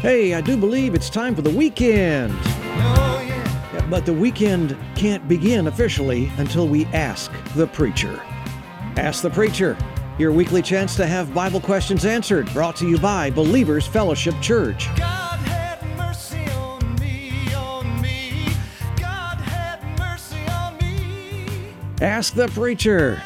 Hey, I do believe it's time for the weekend. Yeah, But the weekend can't begin officially until we ask the preacher. Ask the Preacher, your weekly chance to have Bible questions answered, brought to you by Believers Fellowship Church. God have mercy on me, on me. God have mercy on me. Ask the Preacher.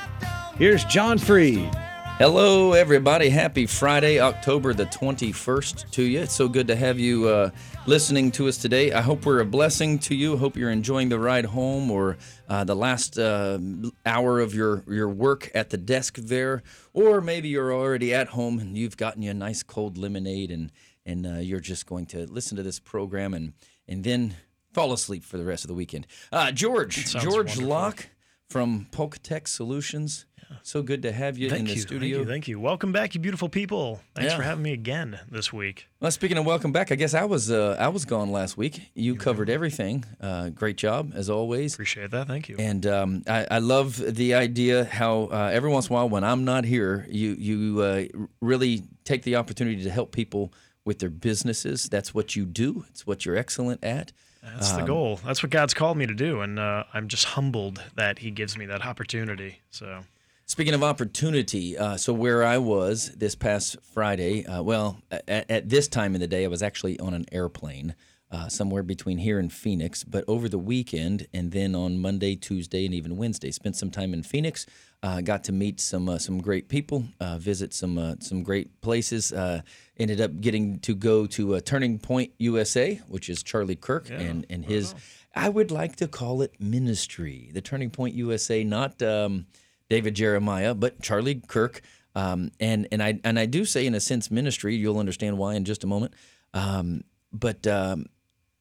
Here's John Free. Hello, everybody. Happy Friday, October the 21st to you. It's so good to have you uh, listening to us today. I hope we're a blessing to you. Hope you're enjoying the ride home or uh, the last uh, hour of your, your work at the desk there. Or maybe you're already at home and you've gotten you a nice cold lemonade and, and uh, you're just going to listen to this program and, and then fall asleep for the rest of the weekend. Uh, George, George wonderful. Locke from Polkatech Solutions. So good to have you Thank in the you, studio. Thank you. Thank you. Welcome back, you beautiful people. Thanks Yeah. for having me again this week. Well, speaking of welcome back, I guess I was uh, I was gone last week. You covered everything. Uh, great job as always. Appreciate that. Thank you. And um, I, I love the idea how uh, every once in a while when I'm not here, you you uh, really take the opportunity to help people with their businesses. That's what you do. It's what you're excellent at. That's um, the goal. That's what God's called me to do, and uh, I'm just humbled that He gives me that opportunity. So Speaking of opportunity, uh, so where I was this past Friday, uh, well, at, at this time of the day, I was actually on an airplane uh, somewhere between here and Phoenix. But over the weekend, and then on Monday, Tuesday, and even Wednesday, spent some time in Phoenix. Uh, got to meet some uh, some great people, uh, visit some uh, some great places. Uh, ended up getting to go to uh, Turning Point USA, which is Charlie Kirk and and his. I would like to call it ministry, the Turning Point USA, not. Um, David Jeremiah, but Charlie Kirk. Um, and and I and I do say in a sense ministry. You'll understand why in just a moment. Um, but um,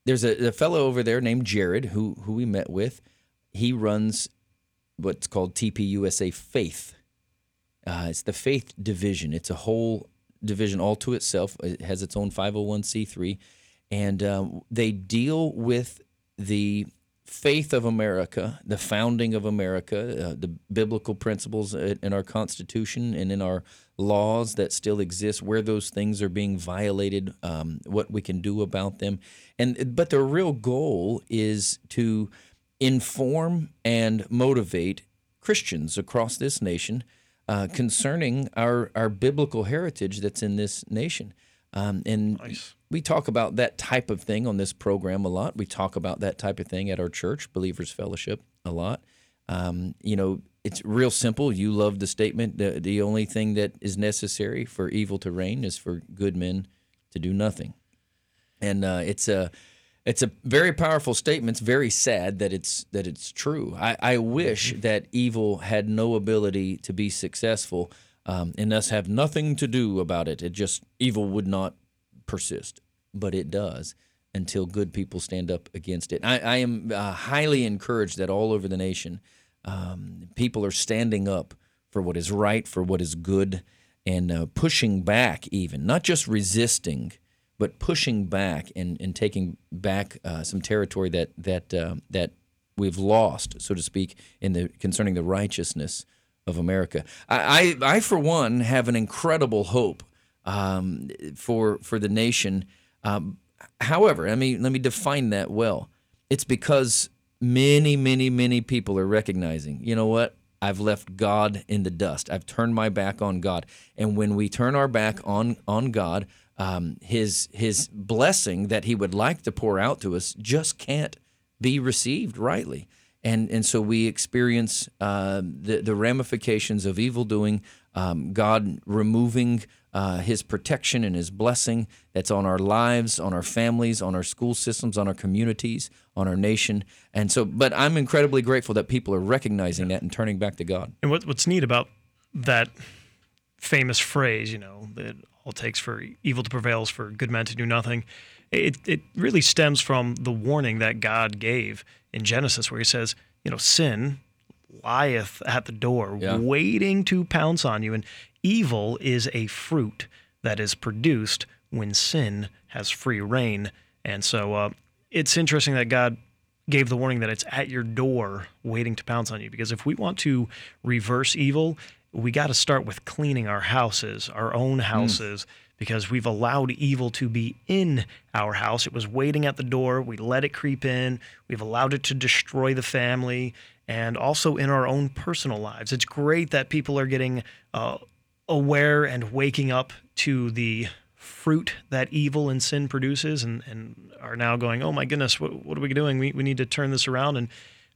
there's a, a fellow over there named Jared who who we met with. He runs what's called TPUSA Faith. Uh, it's the Faith division. It's a whole division all to itself. It has its own 501c3, and um, they deal with the faith of America, the founding of America, uh, the biblical principles in our Constitution and in our laws that still exist, where those things are being violated, um, what we can do about them, and but the real goal is to inform and motivate Christians across this nation uh, concerning our our biblical heritage that's in this nation. Um, and Nice. We talk about that type of thing on this program a lot. We talk about that type of thing at our church, Believers Fellowship, a lot. Um, you know, it's real simple. You love the statement. The, the only thing that is necessary for evil to reign is for good men to do nothing. And uh, it's a it's a very powerful statement. It's very sad that it's that it's true. I, I wish that evil had no ability to be successful, um, and us have nothing to do about it. It just evil would not persist, but it does until good people stand up against it. I, I am uh, highly encouraged that all over the nation, um, people are standing up for what is right, for what is good, and uh, pushing back, even not just resisting, but pushing back and, and taking back uh, some territory that that uh, that we've lost, so to speak, in the concerning the righteousness of America. I, I, I for one, have an incredible hope um, for for the nation. Um, however, let me let me define that well. It's because many, many, many people are recognizing. You know what? I've left God in the dust. I've turned my back on God. And when we turn our back on on God, um, His His blessing that He would like to pour out to us just can't be received rightly. And and so we experience uh, the the ramifications of evil doing. Um, God removing uh, His protection and His blessing that's on our lives, on our families, on our school systems, on our communities, on our nation. And so, but I'm incredibly grateful that people are recognizing that and turning back to God. And what, what's neat about that famous phrase, you know, that all takes for evil to prevail is for good men to do nothing, it, it really stems from the warning that God gave in Genesis, where he says, you know, sin lieth at the door, Yeah. waiting to pounce on you. And evil is a fruit that is produced when sin has free reign. And so uh, it's interesting that God gave the warning that it's at your door waiting to pounce on you. Because if we want to reverse evil, we got to start with cleaning our houses, our own houses, because we've allowed evil to be in our house. It was waiting at the door. We let it creep in. We've allowed it to destroy the family and also in our own personal lives. It's great that people are getting uh, aware and waking up to the fruit that evil and sin produces and, and are now going, oh my goodness, what, what are we doing? We, we need to turn this around and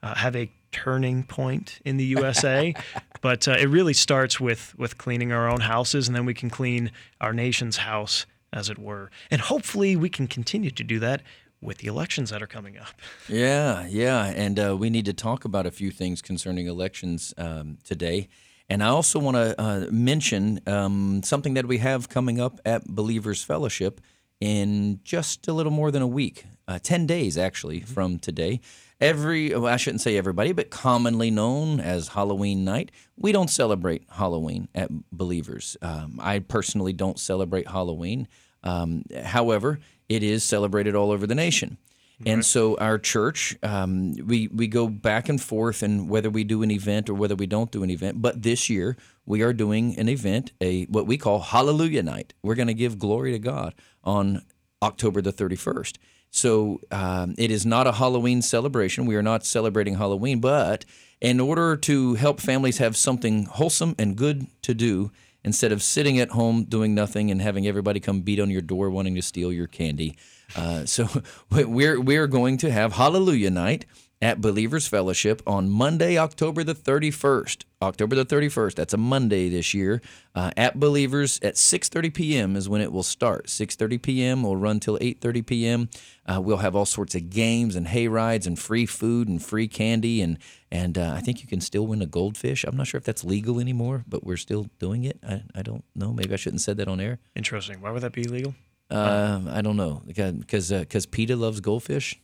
uh, have a turning point in the USA. but uh, it really starts with, with cleaning our own houses, and then we can clean our nation's house, as it were. And hopefully we can continue to do that with the elections that are coming up. Yeah, yeah, and uh, we need to talk about a few things concerning elections um, today. And I also want to uh, mention um, something that we have coming up at Believers Fellowship in just a little more than a week, uh, 10 days actually from today. Every, well, I shouldn't say everybody, but commonly known as Halloween night. We don't celebrate Halloween at Believers. Um, I personally don't celebrate Halloween. Um, however, it is celebrated all over the nation. And so our church, um, we we go back and forth, and whether we do an event or whether we don't do an event. But this year we are doing an event, a what we call Hallelujah Night. We're going to give glory to God on October the thirty first. So um, it is not a Halloween celebration. We are not celebrating Halloween, but in order to help families have something wholesome and good to do, instead of sitting at home doing nothing and having everybody come beat on your door wanting to steal your candy. Uh, so we're we're going to have Hallelujah Night at Believers Fellowship on Monday, October the 31st. October the 31st. That's a Monday this year. Uh, at Believers at 6:30 p.m. is when it will start. 6:30 p.m. will run till 8:30 p.m. Uh, we'll have all sorts of games and hay rides and free food and free candy and and uh, I think you can still win a goldfish. I'm not sure if that's legal anymore, but we're still doing it. I, I don't know. Maybe I shouldn't have said that on air. Interesting. Why would that be illegal? Um, I don't know because because PETA loves goldfish.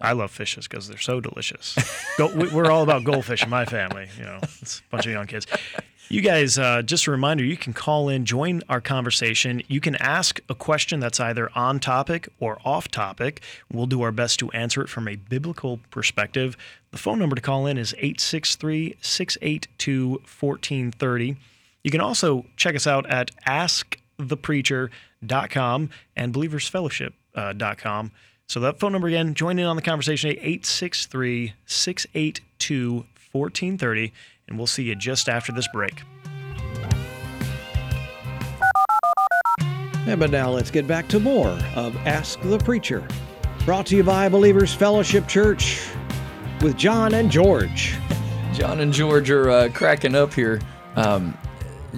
I love fishes because they're so delicious. Go, we- we're all about goldfish in my family. You know, it's a bunch of young kids. You guys, uh, just a reminder, you can call in, join our conversation. You can ask a question that's either on topic or off topic. We'll do our best to answer it from a biblical perspective. The phone number to call in is 863 682 1430. You can also check us out at askthepreacher.com and believersfellowship.com. So that phone number again, join in on the conversation at 863 682 1430, and we'll see you just after this break. Yeah, but now let's get back to more of Ask the Preacher. Brought to you by Believers Fellowship Church with John and George. John and George are uh, cracking up here. Um,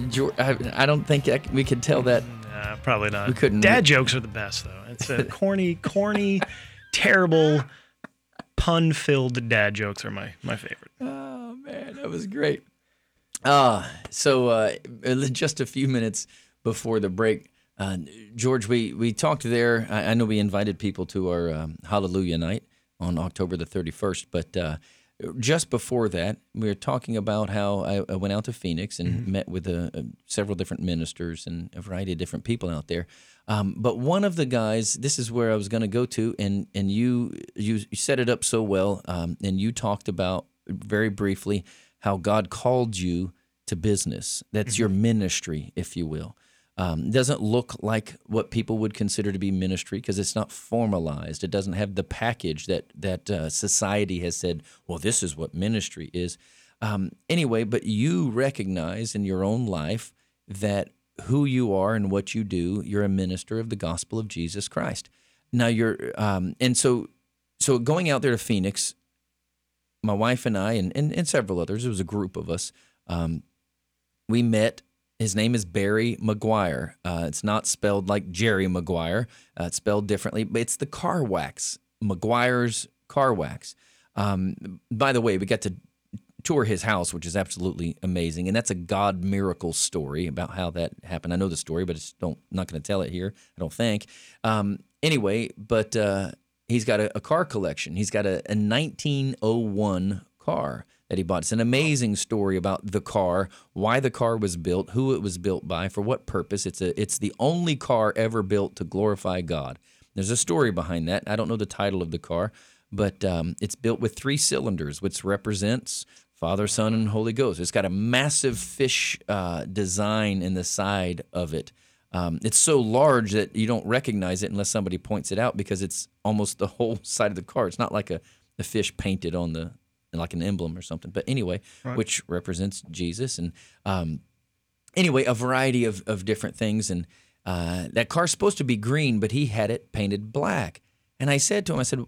George, I, I don't think I, we could tell that. Uh, probably not. We couldn't- Dad jokes are the best, though. It's a corny, corny, terrible, pun filled dad jokes are my, my favorite. Oh man, that was great. Uh, so uh, just a few minutes before the break, uh, George, we, we talked there. I, I know we invited people to our um, Hallelujah night on October the 31st, but uh, just before that, we were talking about how I, I went out to Phoenix and met with uh, uh, several different ministers and a variety of different people out there. Um, but one of the guys, this is where I was going to go to, and and you you set it up so well, um, and you talked about very briefly how God called you to business. That's your ministry, if you will. Um, doesn't look like what people would consider to be ministry because it's not formalized. It doesn't have the package that that uh, society has said. Well, this is what ministry is. Um, anyway, but you recognize in your own life that who you are and what you do, you're a minister of the gospel of Jesus Christ. Now you're, um, and so, so going out there to Phoenix, my wife and I, and, and, and several others, it was a group of us, um, we met. His name is Barry Meguiar. Uh, it's not spelled like Jerry Maguire. Uh, it's spelled differently, but it's the car wax, Meguiar's car wax. Um, by the way, we got to tour his house, which is absolutely amazing, and that's a God miracle story about how that happened. I know the story, but it's don't not going to tell it here. I don't think. Um, anyway, but uh, he's got a, a car collection. He's got a, a 1901 car that he bought. It's an amazing story about the car, why the car was built, who it was built by, for what purpose. It's a it's the only car ever built to glorify God. There's a story behind that. I don't know the title of the car, but um, it's built with three cylinders, which represents Father, Son, and Holy Ghost. It's got a massive fish uh, design in the side of it. Um, it's so large that you don't recognize it unless somebody points it out because it's almost the whole side of the car. It's not like a, a fish painted on the like an emblem or something. But anyway, which represents Jesus and um, anyway, a variety of, of different things. And uh, that car's supposed to be green, but he had it painted black. And I said to him, I said,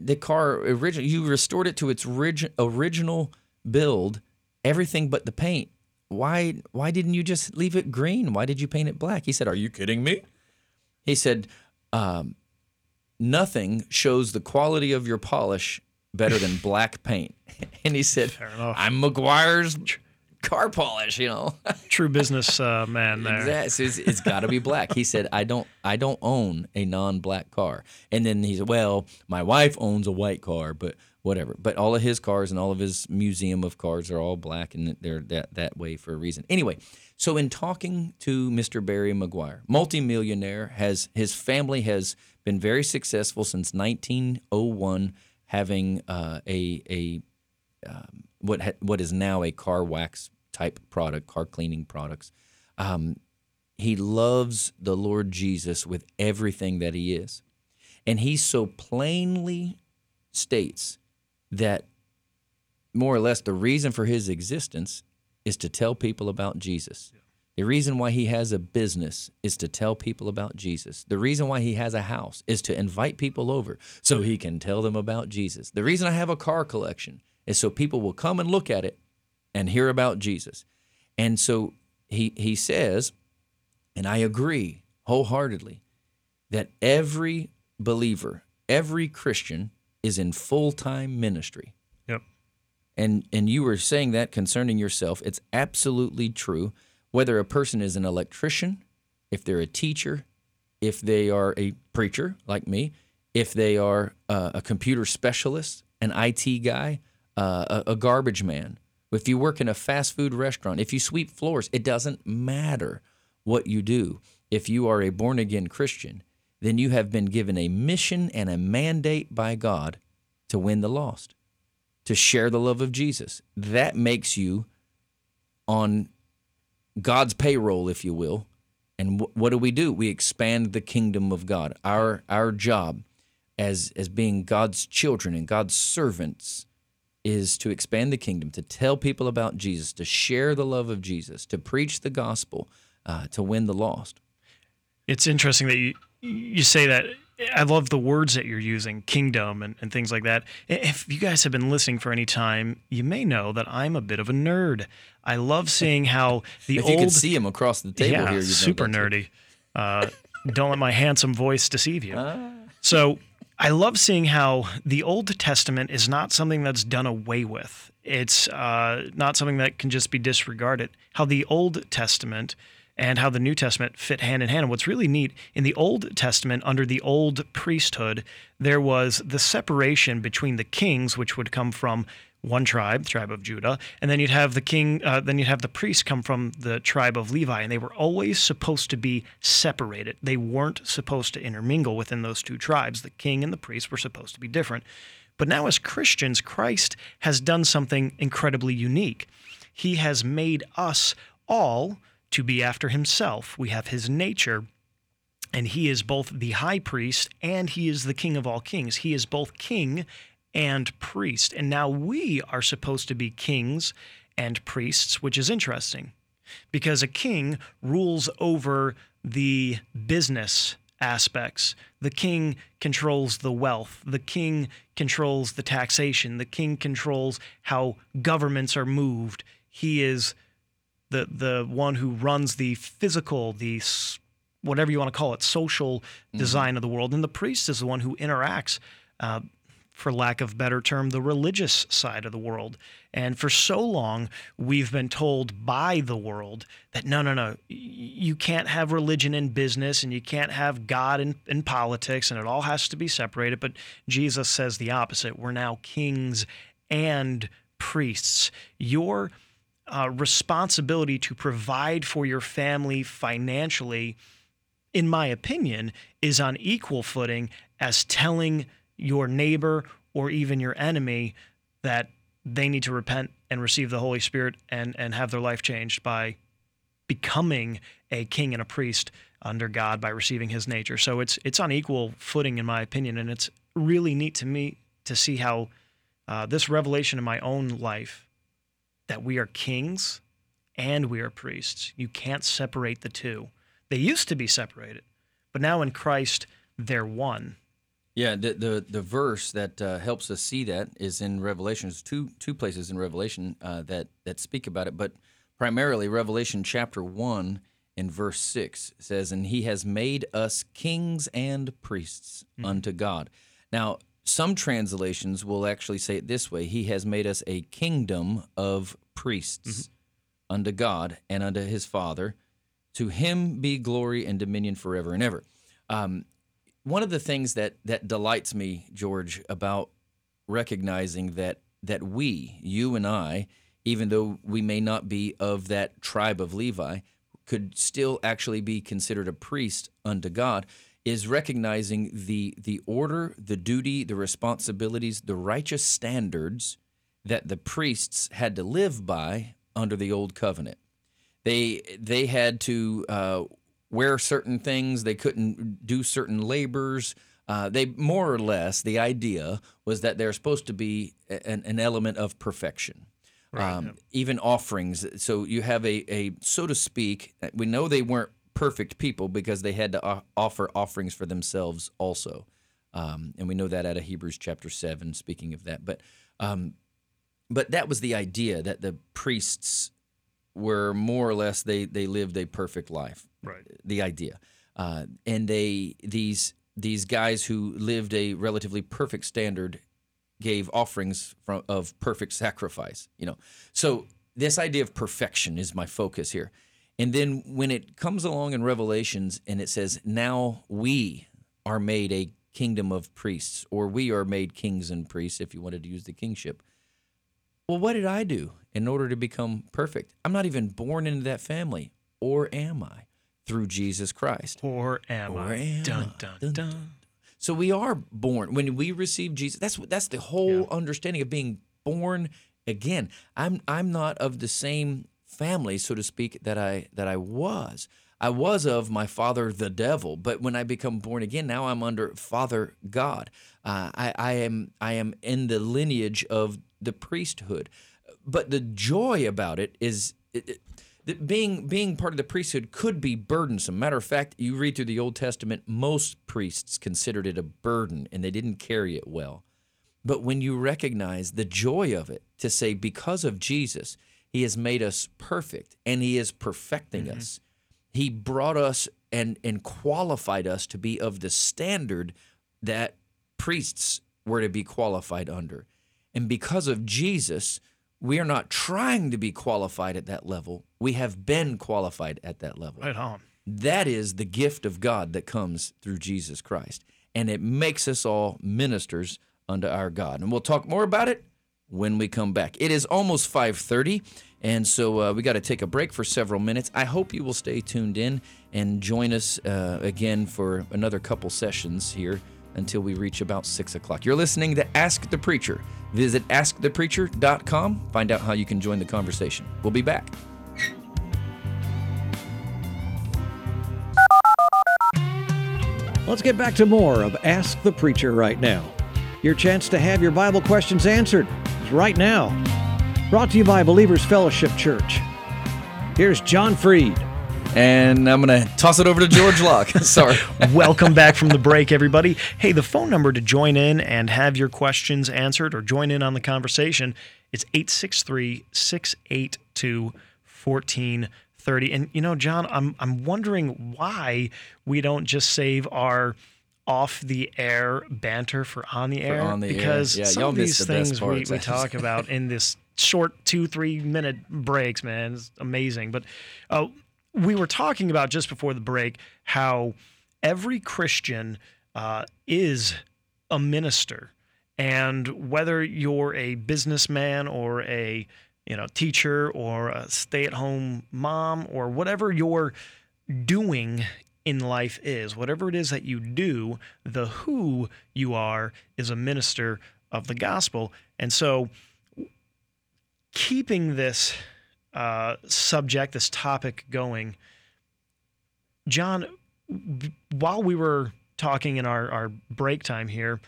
the car original, you restored it to its orig- original build, everything but the paint. Why why didn't you just leave it green? Why did you paint it black? He said, Are you kidding me? He said, um, Nothing shows the quality of your polish better than black paint. And he said. I'm Meguiar's car polish, you know. True business uh, man there. Exactly. It's, it's got to be black. He said, "I don't, I don't own a non-black car." And then he said, "Well, my wife owns a white car, but whatever." But all of his cars and all of his museum of cars are all black, and they're that that way for a reason. Anyway, so in talking to Mr. Barry Meguiar, multimillionaire, has his family has been very successful since 1901, having uh, a a um, what ha- what is now a car wax type product, car cleaning products. Um, he loves the Lord Jesus with everything that he is, and he so plainly states that more or less the reason for his existence is to tell people about Jesus. The reason why he has a business is to tell people about Jesus. The reason why he has a house is to invite people over so he can tell them about Jesus. The reason I have a car collection is so people will come and look at it and hear about Jesus. And so he he says, and I agree wholeheartedly, that every believer, every Christian is in full-time ministry Yep. and and you were saying that concerning yourself it's absolutely true whether a person is an electrician if they're a teacher if they are a preacher like me if they are uh, a computer specialist an IT guy uh, a, a garbage man if you work in a fast food restaurant if you sweep floors it doesn't matter what you do if you are a born again Christian then you have been given a mission and a mandate by God to win the lost to share the love of Jesus. That makes you on God's payroll, if you will. And wh- what do we do? We expand the kingdom of God. Our our job as as being God's children and God's servants is to expand the kingdom, to tell people about Jesus, to share the love of Jesus, to preach the gospel, uh, to win the lost. It's interesting that you you say that. I love the words that you're using, kingdom and, and things like that. If you guys have been listening for any time, you may know that I'm a bit of a nerd. I love seeing how the If old you could see him across the table yeah, here, super nerdy. Uh, don't let my handsome voice deceive you. So I love seeing how the Old Testament is not something that's done away with. It's uh, not something that can just be disregarded. How the Old Testament and how the New Testament fit hand in hand. And what's really neat in the Old Testament, under the old priesthood, there was the separation between the kings, which would come from one tribe, the tribe of Judah, and then you'd have the king, uh, then you'd have the priests come from the tribe of Levi, and they were always supposed to be separated. They weren't supposed to intermingle within those two tribes. The king and the priest were supposed to be different. But now, as Christians, Christ has done something incredibly unique. He has made us all to be after himself. We have his nature, and he is both the high priest and he is the king of all kings. He is both king and priest. And now we are supposed to be kings and priests, which is interesting because a king rules over the business aspects. The king controls the wealth. The king controls the taxation. The king controls how governments are moved. He is the the one who runs the physical, the whatever you want to call it, social design of the world, and the priest is the one who interacts. Uh, for lack of better term, the religious side of the world. And for so long, we've been told by the world that no, no, no, you can't have religion in business and you can't have God in, in politics and it all has to be separated. But Jesus says the opposite. We're now kings and priests. Your uh, responsibility to provide for your family financially in my opinion, is on equal footing as telling your neighbor or even your enemy that they need to repent and receive the Holy Spirit and and have their life changed by becoming a king and a priest under God by receiving His nature. So it's it's on equal footing, in my opinion, and it's really neat to me to see how uh, this revelation in my own life that we are kings and we are priests. You can't separate the two. They used to be separated, but now in Christ they're one. Yeah, the the, the verse that uh, helps us see that is in Revelation. There's two two places in Revelation uh, that that speak about it, but primarily Revelation chapter one and verse six says, "And He has made us kings and priests unto God." Now, some translations will actually say it this way: He has made us a kingdom of priests unto God and unto His Father. To Him be glory and dominion forever and ever. Um, one of the things that that delights me, George, about recognizing that that we, you and I, even though we may not be of that tribe of Levi, could still actually be considered a priest unto God, is recognizing the the order, the duty, the responsibilities, the righteous standards that the priests had to live by under the old covenant. They they had to uh, wear certain things. They couldn't do certain labors. Uh, they more or less the idea was that they're supposed to be an, an element of perfection. um, Even offerings. So you have a, a so to speak. We know they weren't perfect people because they had to offer offerings for themselves also, um, and we know that out of Hebrews chapter seven. Speaking of that, but um, but that was the idea that the priests were more or less they they lived a perfect life. Right. the idea. Uh, and they these these guys who lived a relatively perfect standard gave offerings from, of perfect sacrifice you know. So this idea of perfection is my focus here and then when it comes along in revelations and it says now we are made a kingdom of priests or we are made kings and priests if you wanted to use the kingship well, what did I do in order to become perfect? I'm not even born into that family, or am I? Through Jesus Christ. Or am Or I? am dun, dun, Dun, dun. So we are born when we receive Jesus. That's that's the whole understanding of being born again. I'm I'm not of the same family, so to speak, that I that I was. I was of my father, the devil, but when I become born again, now I'm under Father God. Uh, I, I am I am in the lineage of the priesthood. But the joy about it is it, it- that being being part of the priesthood could be burdensome. Matter of fact, you read through the Old Testament, most priests considered it a burden and they didn't carry it well. But when you recognize the joy of it, to say, because of Jesus, He has made us perfect and He is perfecting mm-hmm. us. He brought us and, and qualified us to be of the standard that priests were to be qualified under. And because of Jesus, we are not trying to be qualified at that level. We have been qualified at that level. Right on. That is the gift of God that comes through Jesus Christ. And it makes us all ministers unto our God. And we'll talk more about it when we come back. It is almost 5:30, and so uh, we got to take a break for several minutes. I hope you will stay tuned in and join us uh, again for another couple sessions here until we reach about six o'clock. You're listening to Ask the Preacher. Visit askthepreacher.com. Find out how you can join the conversation. We'll be back. Let's get back to more of Ask the Preacher right now. Your chance to have your Bible questions answered right now. Brought to you by Believers Fellowship Church. Here's John Freed. And I'm going to toss it over to George Locke. Sorry. Welcome back from the break, everybody. Hey, the phone number to join in and have your questions answered or join in on the conversation is 863 682 1430. And, you know, John, I'm, I'm wondering why we don't just save our off the air banter for on the air on the air. because Yeah, some of these the things we, we talk about in this short two three minute breaks man it's amazing but uh, we were talking about just before the break how every christian uh, is a minister and whether you're a businessman or a you know teacher or a stay-at-home mom or whatever you're doing in life is whatever it is that you do the who you are is a minister of the gospel and so keeping this uh, subject, this topic going, John, while we were talking in our, our break time here,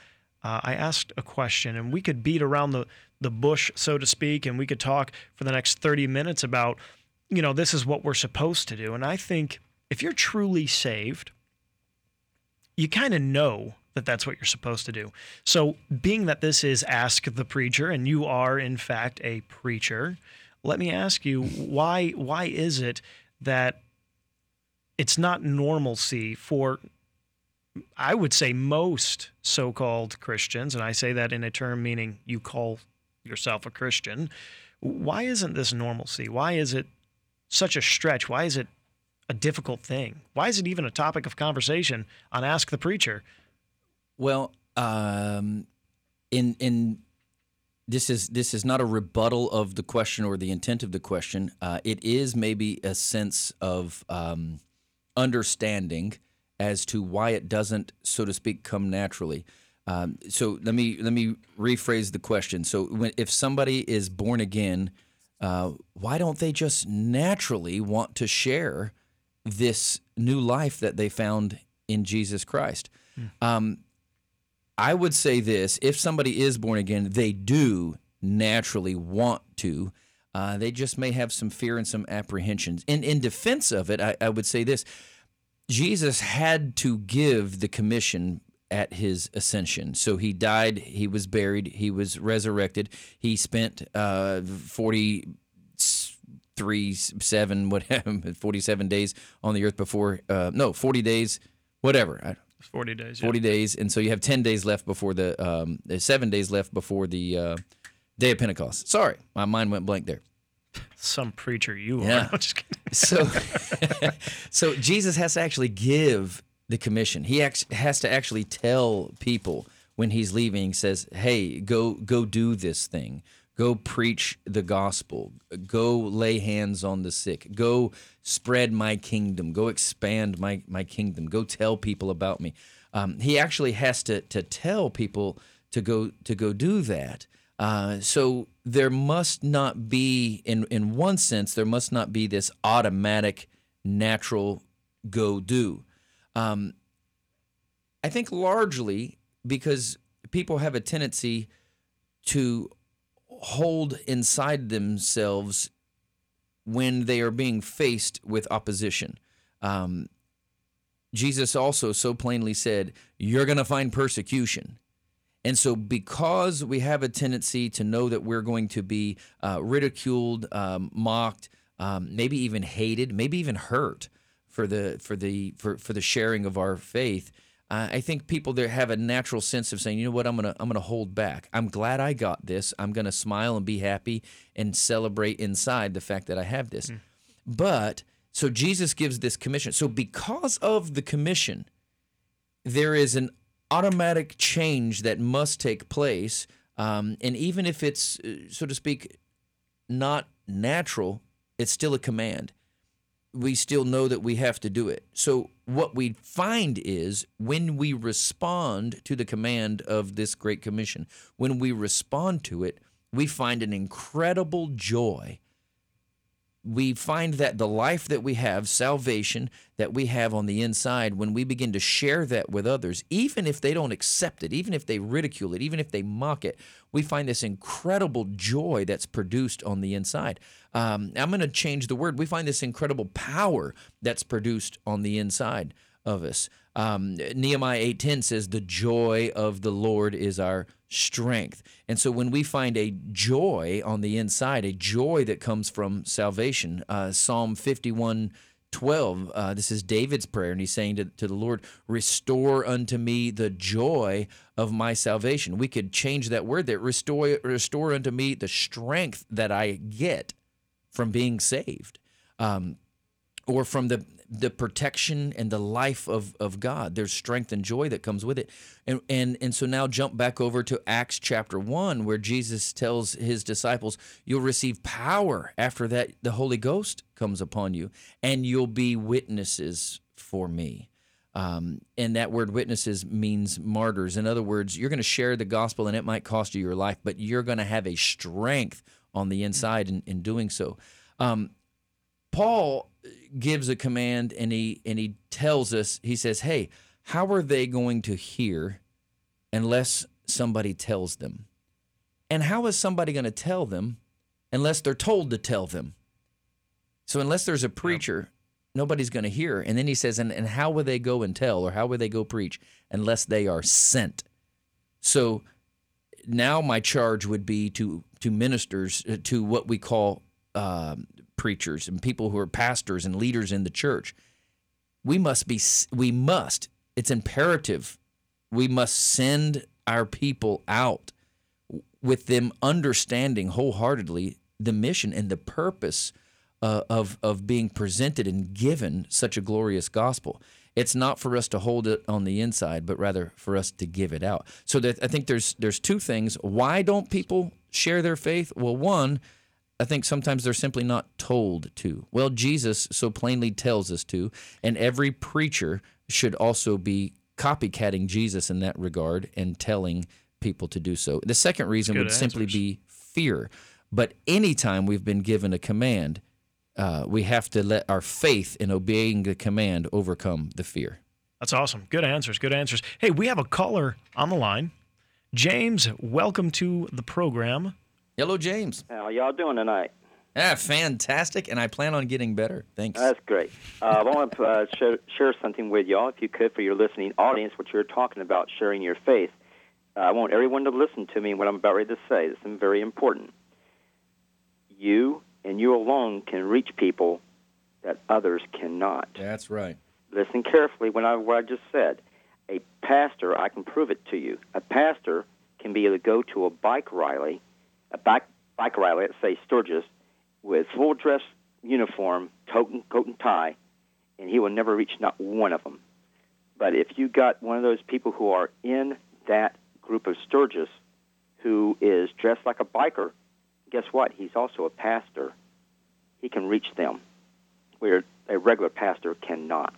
uh, I asked a question, and we could beat around the, the bush, so to speak, and we could talk for the next 30 minutes about, you know, this is what we're supposed to do. And I think if you're truly saved, you kind of know that that's what you're supposed to do. So, being that this is Ask the Preacher, and you are, in fact, a preacher, let me ask you why why is it that it's not normalcy for I would say most so-called Christians, and I say that in a term meaning you call yourself a Christian. Why isn't this normalcy? Why is it such a stretch? Why is it a difficult thing? Why is it even a topic of conversation on Ask the Preacher? Well, um, in in this is this is not a rebuttal of the question or the intent of the question. Uh, it is maybe a sense of um, understanding as to why it doesn't, so to speak, come naturally. Um, so let me let me rephrase the question. So when, if somebody is born again, uh, why don't they just naturally want to share this new life that they found in Jesus Christ? Um, I would say this: if somebody is born again, they do naturally want to. Uh, they just may have some fear and some apprehensions. In in defense of it, I, I would say this: Jesus had to give the commission at his ascension. So he died, he was buried, he was resurrected. He spent uh, 43, 7, whatever, 47 days on the earth before, uh, no, 40 days, whatever. 40 days. yeah. 40 days. And so you have 10 days left before the, um, seven days left before the uh, day of Pentecost. Sorry, my mind went blank there. Some preacher you Yeah. are. I'm just kidding. So, so Jesus has to actually give the commission. He has to actually tell people when he's leaving. Says, "Hey, go go do this thing. Go preach the gospel. Go lay hands on the sick. Go spread my kingdom. Go expand my my kingdom. Go tell people about me." Um, he actually has to to tell people to go to go do that. Uh, so there must not be, in in one sense, there must not be this automatic, natural go do. Um, I think largely because people have a tendency to hold inside themselves when they are being faced with opposition. Um, Jesus also so plainly said, You're going to find persecution. And so, because we have a tendency to know that we're going to be uh, ridiculed, um, mocked, um, maybe even hated, maybe even hurt for the for the for, for the sharing of our faith, uh, I think people there have a natural sense of saying, you know what, I'm gonna I'm gonna hold back. I'm glad I got this. I'm gonna smile and be happy and celebrate inside the fact that I have this. But so Jesus gives this commission. So because of the commission, there is an automatic change that must take place. Um, and even if it's, uh, so to speak, not natural, it's still a command. We still know that we have to do it. So, what we find is when we respond to the command of this Great Commission, when we respond to it, we find an incredible joy we find that the life that we have, salvation that we have on the inside, when we begin to share that with others, even if they don't accept it, even if they ridicule it, even if they mock it, we find this incredible joy that's produced on the inside. Um, I'm going to change the word. We find this incredible power that's produced on the inside of us. Um, Nehemiah 8:10 says, "The joy of the Lord is our strength." And so, when we find a joy on the inside, a joy that comes from salvation, uh, Psalm 51. 12 uh, this is david's prayer and he's saying to, to the lord restore unto me the joy of my salvation we could change that word there restore restore unto me the strength that i get from being saved um, or from the the protection and the life of, of God. There's strength and joy that comes with it. And, and and so now jump back over to Acts chapter 1 where Jesus tells his disciples, you'll receive power after that the Holy Ghost comes upon you and you'll be witnesses for me. Um, and that word witnesses means martyrs. In other words, you're going to share the gospel and it might cost you your life, but you're going to have a strength on the inside in, in doing so. Um, Paul gives a command and he and he tells us he says, "Hey, how are they going to hear unless somebody tells them? And how is somebody going to tell them unless they're told to tell them? So unless there's a preacher, nobody's going to hear. And then he says, and, and how will they go and tell or how will they go preach unless they are sent? So now my charge would be to to ministers uh, to what we call um, preachers and people who are pastors and leaders in the church. We must be we must. It's imperative. We must send our people out with them understanding wholeheartedly the mission and the purpose uh, of of being presented and given such a glorious gospel. It's not for us to hold it on the inside, but rather for us to give it out. So that I think there's there's two things. Why don't people share their faith? Well, one, I think sometimes they're simply not told to. Well, Jesus so plainly tells us to, and every preacher should also be copycatting Jesus in that regard and telling people to do so. The second reason Good would simply be fear. But anytime we've been given a command, uh, we have to let our faith in obeying the command overcome the fear. That's awesome. Good answers. Good answers. Hey, we have a caller on the line. James, welcome to the program. Hello, James. How y'all doing tonight? Ah, fantastic, and I plan on getting better. Thanks. That's great. Uh, I want to uh, share, share something with y'all, if you could, for your listening audience, what you're talking about, sharing your faith. Uh, I want everyone to listen to me what I'm about ready to say. This is very important. You and you alone can reach people that others cannot. That's right. Listen carefully when I what I just said. A pastor, I can prove it to you. A pastor can be able to go to a bike rally, a bike bike rally, let's say Sturgis, with full dress uniform, coat and, coat and tie, and he will never reach not one of them. But if you got one of those people who are in that group of Sturgis, who is dressed like a biker, guess what? He's also a pastor. He can reach them where a regular pastor cannot.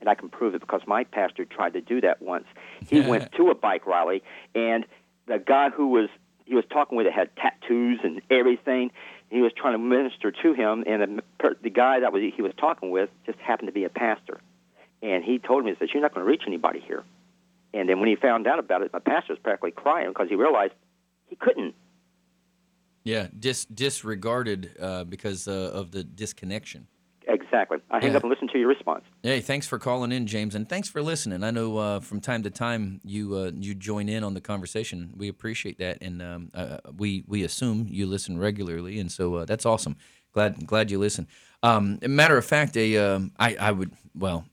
And I can prove it because my pastor tried to do that once. He went to a bike rally, and the guy who was he was talking with it, had tattoos and everything. He was trying to minister to him, and the, the guy that was he was talking with just happened to be a pastor. And he told me, he says, "You're not going to reach anybody here." And then when he found out about it, my pastor was practically crying because he realized he couldn't. Yeah, dis- disregarded uh, because uh, of the disconnection. Exactly. I hang Yeah. up and listen to your response. Hey, thanks for calling in, James, and thanks for listening. I know uh, from time to time you uh, you join in on the conversation. We appreciate that, and um, uh, we we assume you listen regularly, and so uh, that's awesome. Glad glad you listen. Um, matter of fact, a um, I I would well,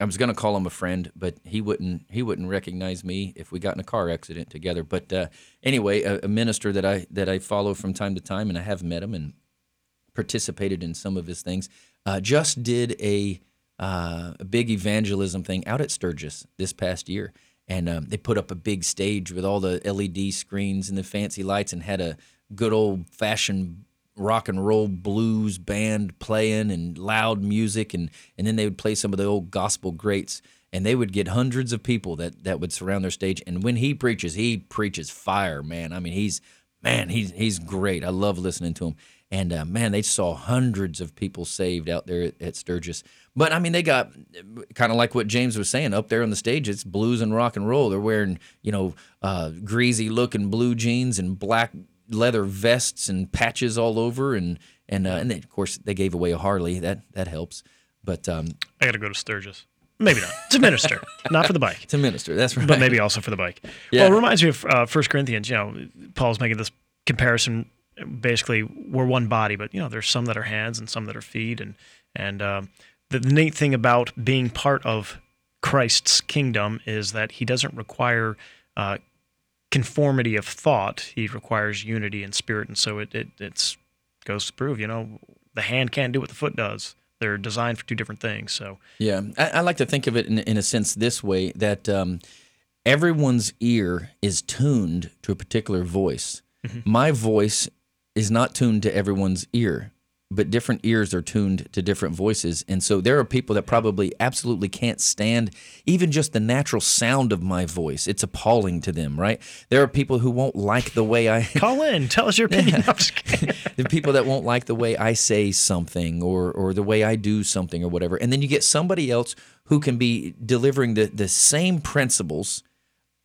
I was gonna call him a friend, but he wouldn't he wouldn't recognize me if we got in a car accident together. But uh, anyway, a, a minister that I that I follow from time to time, and I have met him and participated in some of his things. Uh, just did a, uh, a big evangelism thing out at Sturgis this past year, and um, they put up a big stage with all the LED screens and the fancy lights, and had a good old fashioned rock and roll blues band playing and loud music, and and then they would play some of the old gospel greats. And they would get hundreds of people that, that would surround their stage. And when he preaches, he preaches fire, man. I mean, he's man, he's he's great. I love listening to him. And uh, man, they saw hundreds of people saved out there at, at Sturgis. But I mean, they got kind of like what James was saying up there on the stage. It's blues and rock and roll. They're wearing you know uh, greasy looking blue jeans and black leather vests and patches all over. And and uh, and then, of course they gave away a Harley. That that helps. But um, I got to go to Sturgis. Maybe not. To minister, not for the bike, to minister, that's right. but maybe also for the bike. Yeah. Well, it reminds me of uh, First Corinthians. You know, Paul's making this comparison. Basically, we're one body, but you know, there's some that are hands and some that are feet, and and um, the, the neat thing about being part of Christ's kingdom is that He doesn't require uh, conformity of thought. He requires unity in spirit, and so it it it's goes to prove. You know, the hand can't do what the foot does. They're designed for two different things. So Yeah, I, I like to think of it in, in a sense this way that um, everyone's ear is tuned to a particular voice. My voice is not tuned to everyone's ear. but different ears are tuned to different voices. And so there are people that probably absolutely can't stand even just the natural sound of my voice. It's appalling to them, right? There are people who won't like the way I Call in, tell us your opinion. I'm just kidding. the people that won't like the way I say something or or the way I do something or whatever. And then you get somebody else who can be delivering the the same principles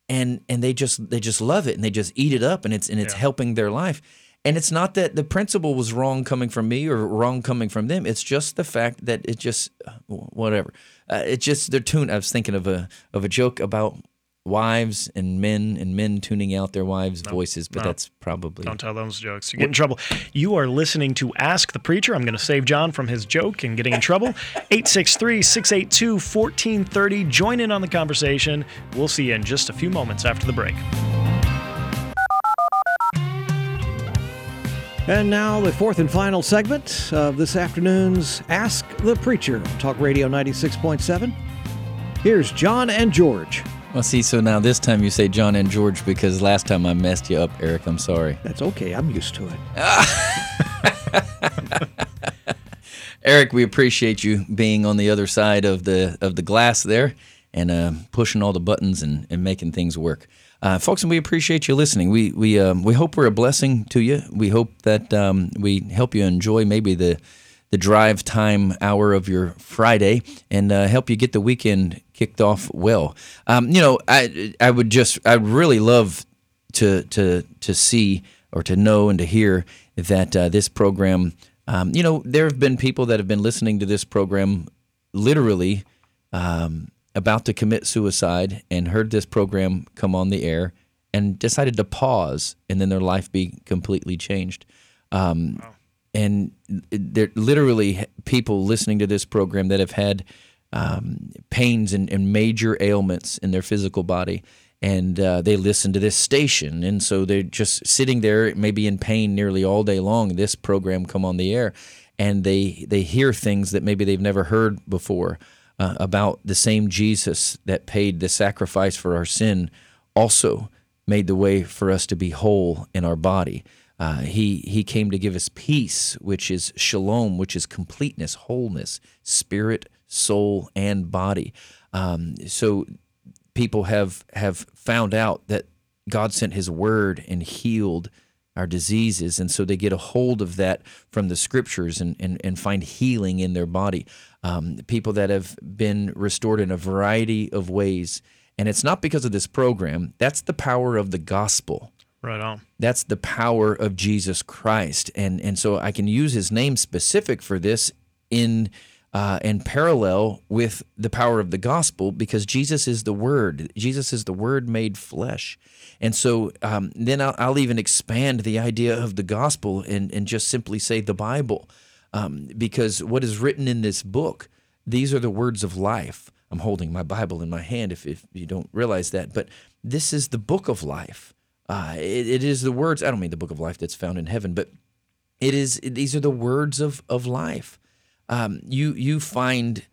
and and they just they just love it and they just eat it up and it's and it's Yeah. helping their life. And it's not that the principle was wrong coming from me or wrong coming from them. It's just the fact that it just whatever. Uh, it's just their tune. I was thinking of a of a joke about wives and men and men tuning out their wives' voices, but no. that's probably Don't tell those jokes. You get in trouble. You are listening to Ask the Preacher. I'm going to save John from his joke and getting in trouble. 863 682 1430. Join in on the conversation. We'll see you in just a few moments after the break. And now, the fourth and final segment of this afternoon's Ask the Preacher, Talk Radio 96.7. Here's John and George. Well, see, so now this time you say John and George because last time I messed you up, Eric. I'm sorry. That's okay, I'm used to it. Eric, we appreciate you being on the other side of the of the glass there and uh, pushing all the buttons and, and making things work. Uh, folks, and we appreciate you listening. We we um, we hope we're a blessing to you. We hope that um, we help you enjoy maybe the the drive time hour of your Friday and uh, help you get the weekend kicked off well. Um, you know, I I would just I really love to to to see or to know and to hear that uh, this program. Um, you know, there have been people that have been listening to this program literally um, about to commit suicide and heard this program come on the air and decided to pause and then their life be completely changed. Um, And there literally people listening to this program that have had um, pains and, and major ailments in their physical body. And uh, they listen to this station, and so they're just sitting there, maybe in pain nearly all day long. This program come on the air, and they they hear things that maybe they've never heard before uh, about the same Jesus that paid the sacrifice for our sin, also made the way for us to be whole in our body. Uh, he he came to give us peace, which is shalom, which is completeness, wholeness, spirit, soul, and body. Um, so people have have found out that God sent His Word and healed our diseases, and so they get a hold of that from the Scriptures and and, and find healing in their body. Um, people that have been restored in a variety of ways, and it's not because of this program. That's the power of the gospel Right on. that's the power of Jesus Christ, and and so I can use His name specific for this in uh, in parallel with the power of the gospel because Jesus is the Word. Jesus is the Word made flesh, and so um, then I'll, I'll even expand the idea of the gospel and and just simply say the Bible, um, because what is written in this book, these are the words of life. I'm holding my Bible in my hand if, if you don't realize that, but this is the book of life. Uh, it, it is the words. I don't mean the book of life that's found in heaven, but it is. These are the words of of life. Um, you you find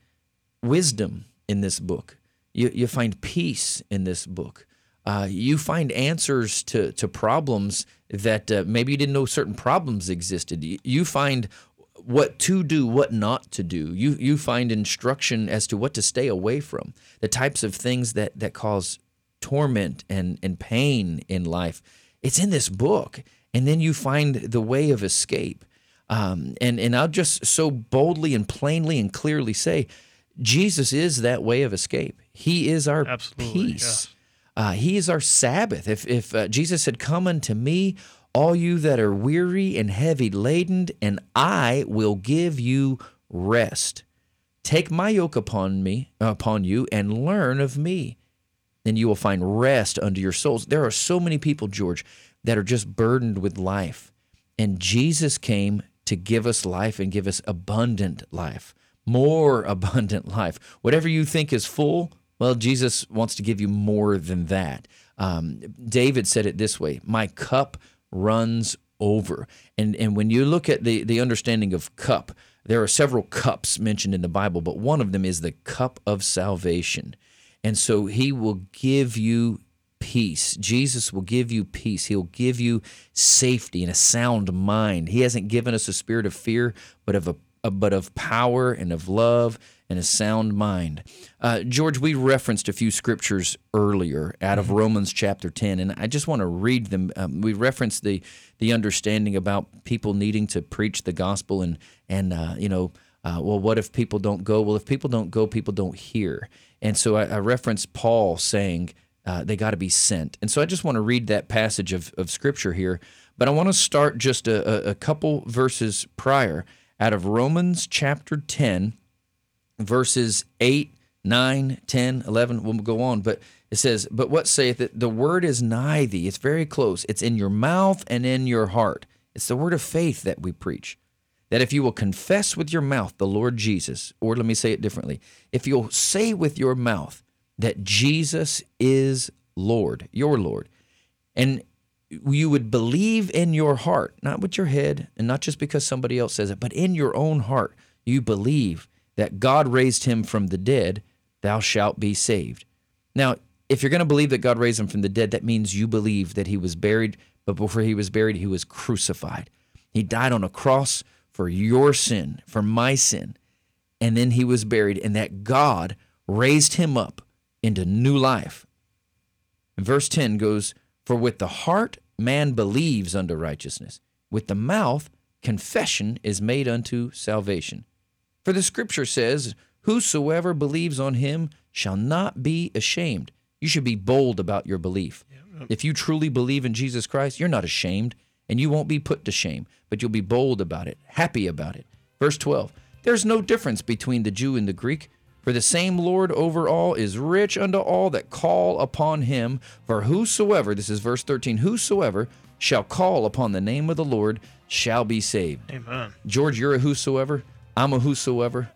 wisdom in this book. You you find peace in this book. Uh, you find answers to to problems that uh, maybe you didn't know certain problems existed. You, find what to do, what not to do. You you find instruction as to what to stay away from. The types of things that that cause torment and, and pain in life. It's in this book. And then you find the way of escape. Um, and, and I'll just so boldly and plainly and clearly say Jesus is that way of escape. He is our Absolutely, peace. yes. Uh, he is our Sabbath. If, if uh, Jesus had come unto me, all you that are weary and heavy laden, and I will give you rest. Take my yoke upon me, upon you, and learn of me and you will find rest unto your souls. There are so many people, George, that are just burdened with life. And Jesus came to give us life and give us abundant life, more abundant life. Whatever you think is full, well, Jesus wants to give you more than that. Um, David said it this way My cup runs over. And, and when you look at the, the understanding of cup, there are several cups mentioned in the Bible, but one of them is the cup of salvation. And so he will give you peace. Jesus will give you peace. He'll give you safety and a sound mind. He hasn't given us a spirit of fear, but of a, but of power and of love and a sound mind. Uh, George, we referenced a few scriptures earlier out of Romans chapter 10, and I just want to read them. Um, we referenced the the understanding about people needing to preach the gospel and and uh, you know. Uh, well, what if people don't go? Well, if people don't go, people don't hear. And so I, I referenced Paul saying uh, they got to be sent. And so I just want to read that passage of, of scripture here. But I want to start just a, a, a couple verses prior out of Romans chapter 10, verses 8, 9, 10, 11. We'll go on. But it says, But what saith it? The word is nigh thee. It's very close. It's in your mouth and in your heart. It's the word of faith that we preach that if you will confess with your mouth the Lord Jesus, or let me say it differently, if you'll say with your mouth that Jesus is Lord, your Lord, and you would believe in your heart, not with your head, and not just because somebody else says it, but in your own heart, you believe that God raised him from the dead, thou shalt be saved. Now, if you're going to believe that God raised him from the dead, that means you believe that he was buried, but before he was buried, he was crucified. He died on a cross for your sin, for my sin. And then he was buried, and that God raised him up into new life. And verse 10 goes, For with the heart man believes unto righteousness, with the mouth confession is made unto salvation. For the scripture says, Whosoever believes on him shall not be ashamed. You should be bold about your belief. If you truly believe in Jesus Christ, you're not ashamed and you won't be put to shame, but you'll be bold about it, happy about it. Verse 12 There's no difference between the Jew and the Greek, for the same Lord over all is rich unto all that call upon him. For whosoever, this is verse 13, whosoever shall call upon the name of the Lord shall be saved. Amen. George, you're a whosoever. I'm a whosoever.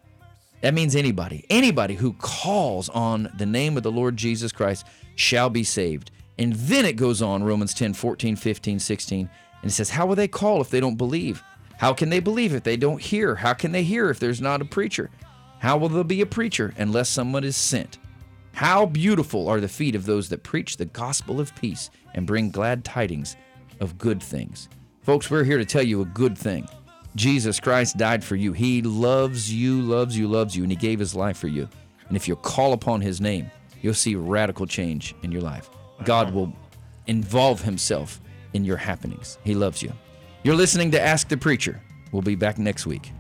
That means anybody. Anybody who calls on the name of the Lord Jesus Christ shall be saved. And then it goes on, Romans 10, 14, 15, 16. And it says, How will they call if they don't believe? How can they believe if they don't hear? How can they hear if there's not a preacher? How will there be a preacher unless someone is sent? How beautiful are the feet of those that preach the gospel of peace and bring glad tidings of good things. Folks, we're here to tell you a good thing. Jesus Christ died for you. He loves you, loves you, loves you, and He gave His life for you. And if you call upon His name, you'll see radical change in your life. God will involve Himself in your happenings. He loves you. You're listening to Ask the Preacher. We'll be back next week.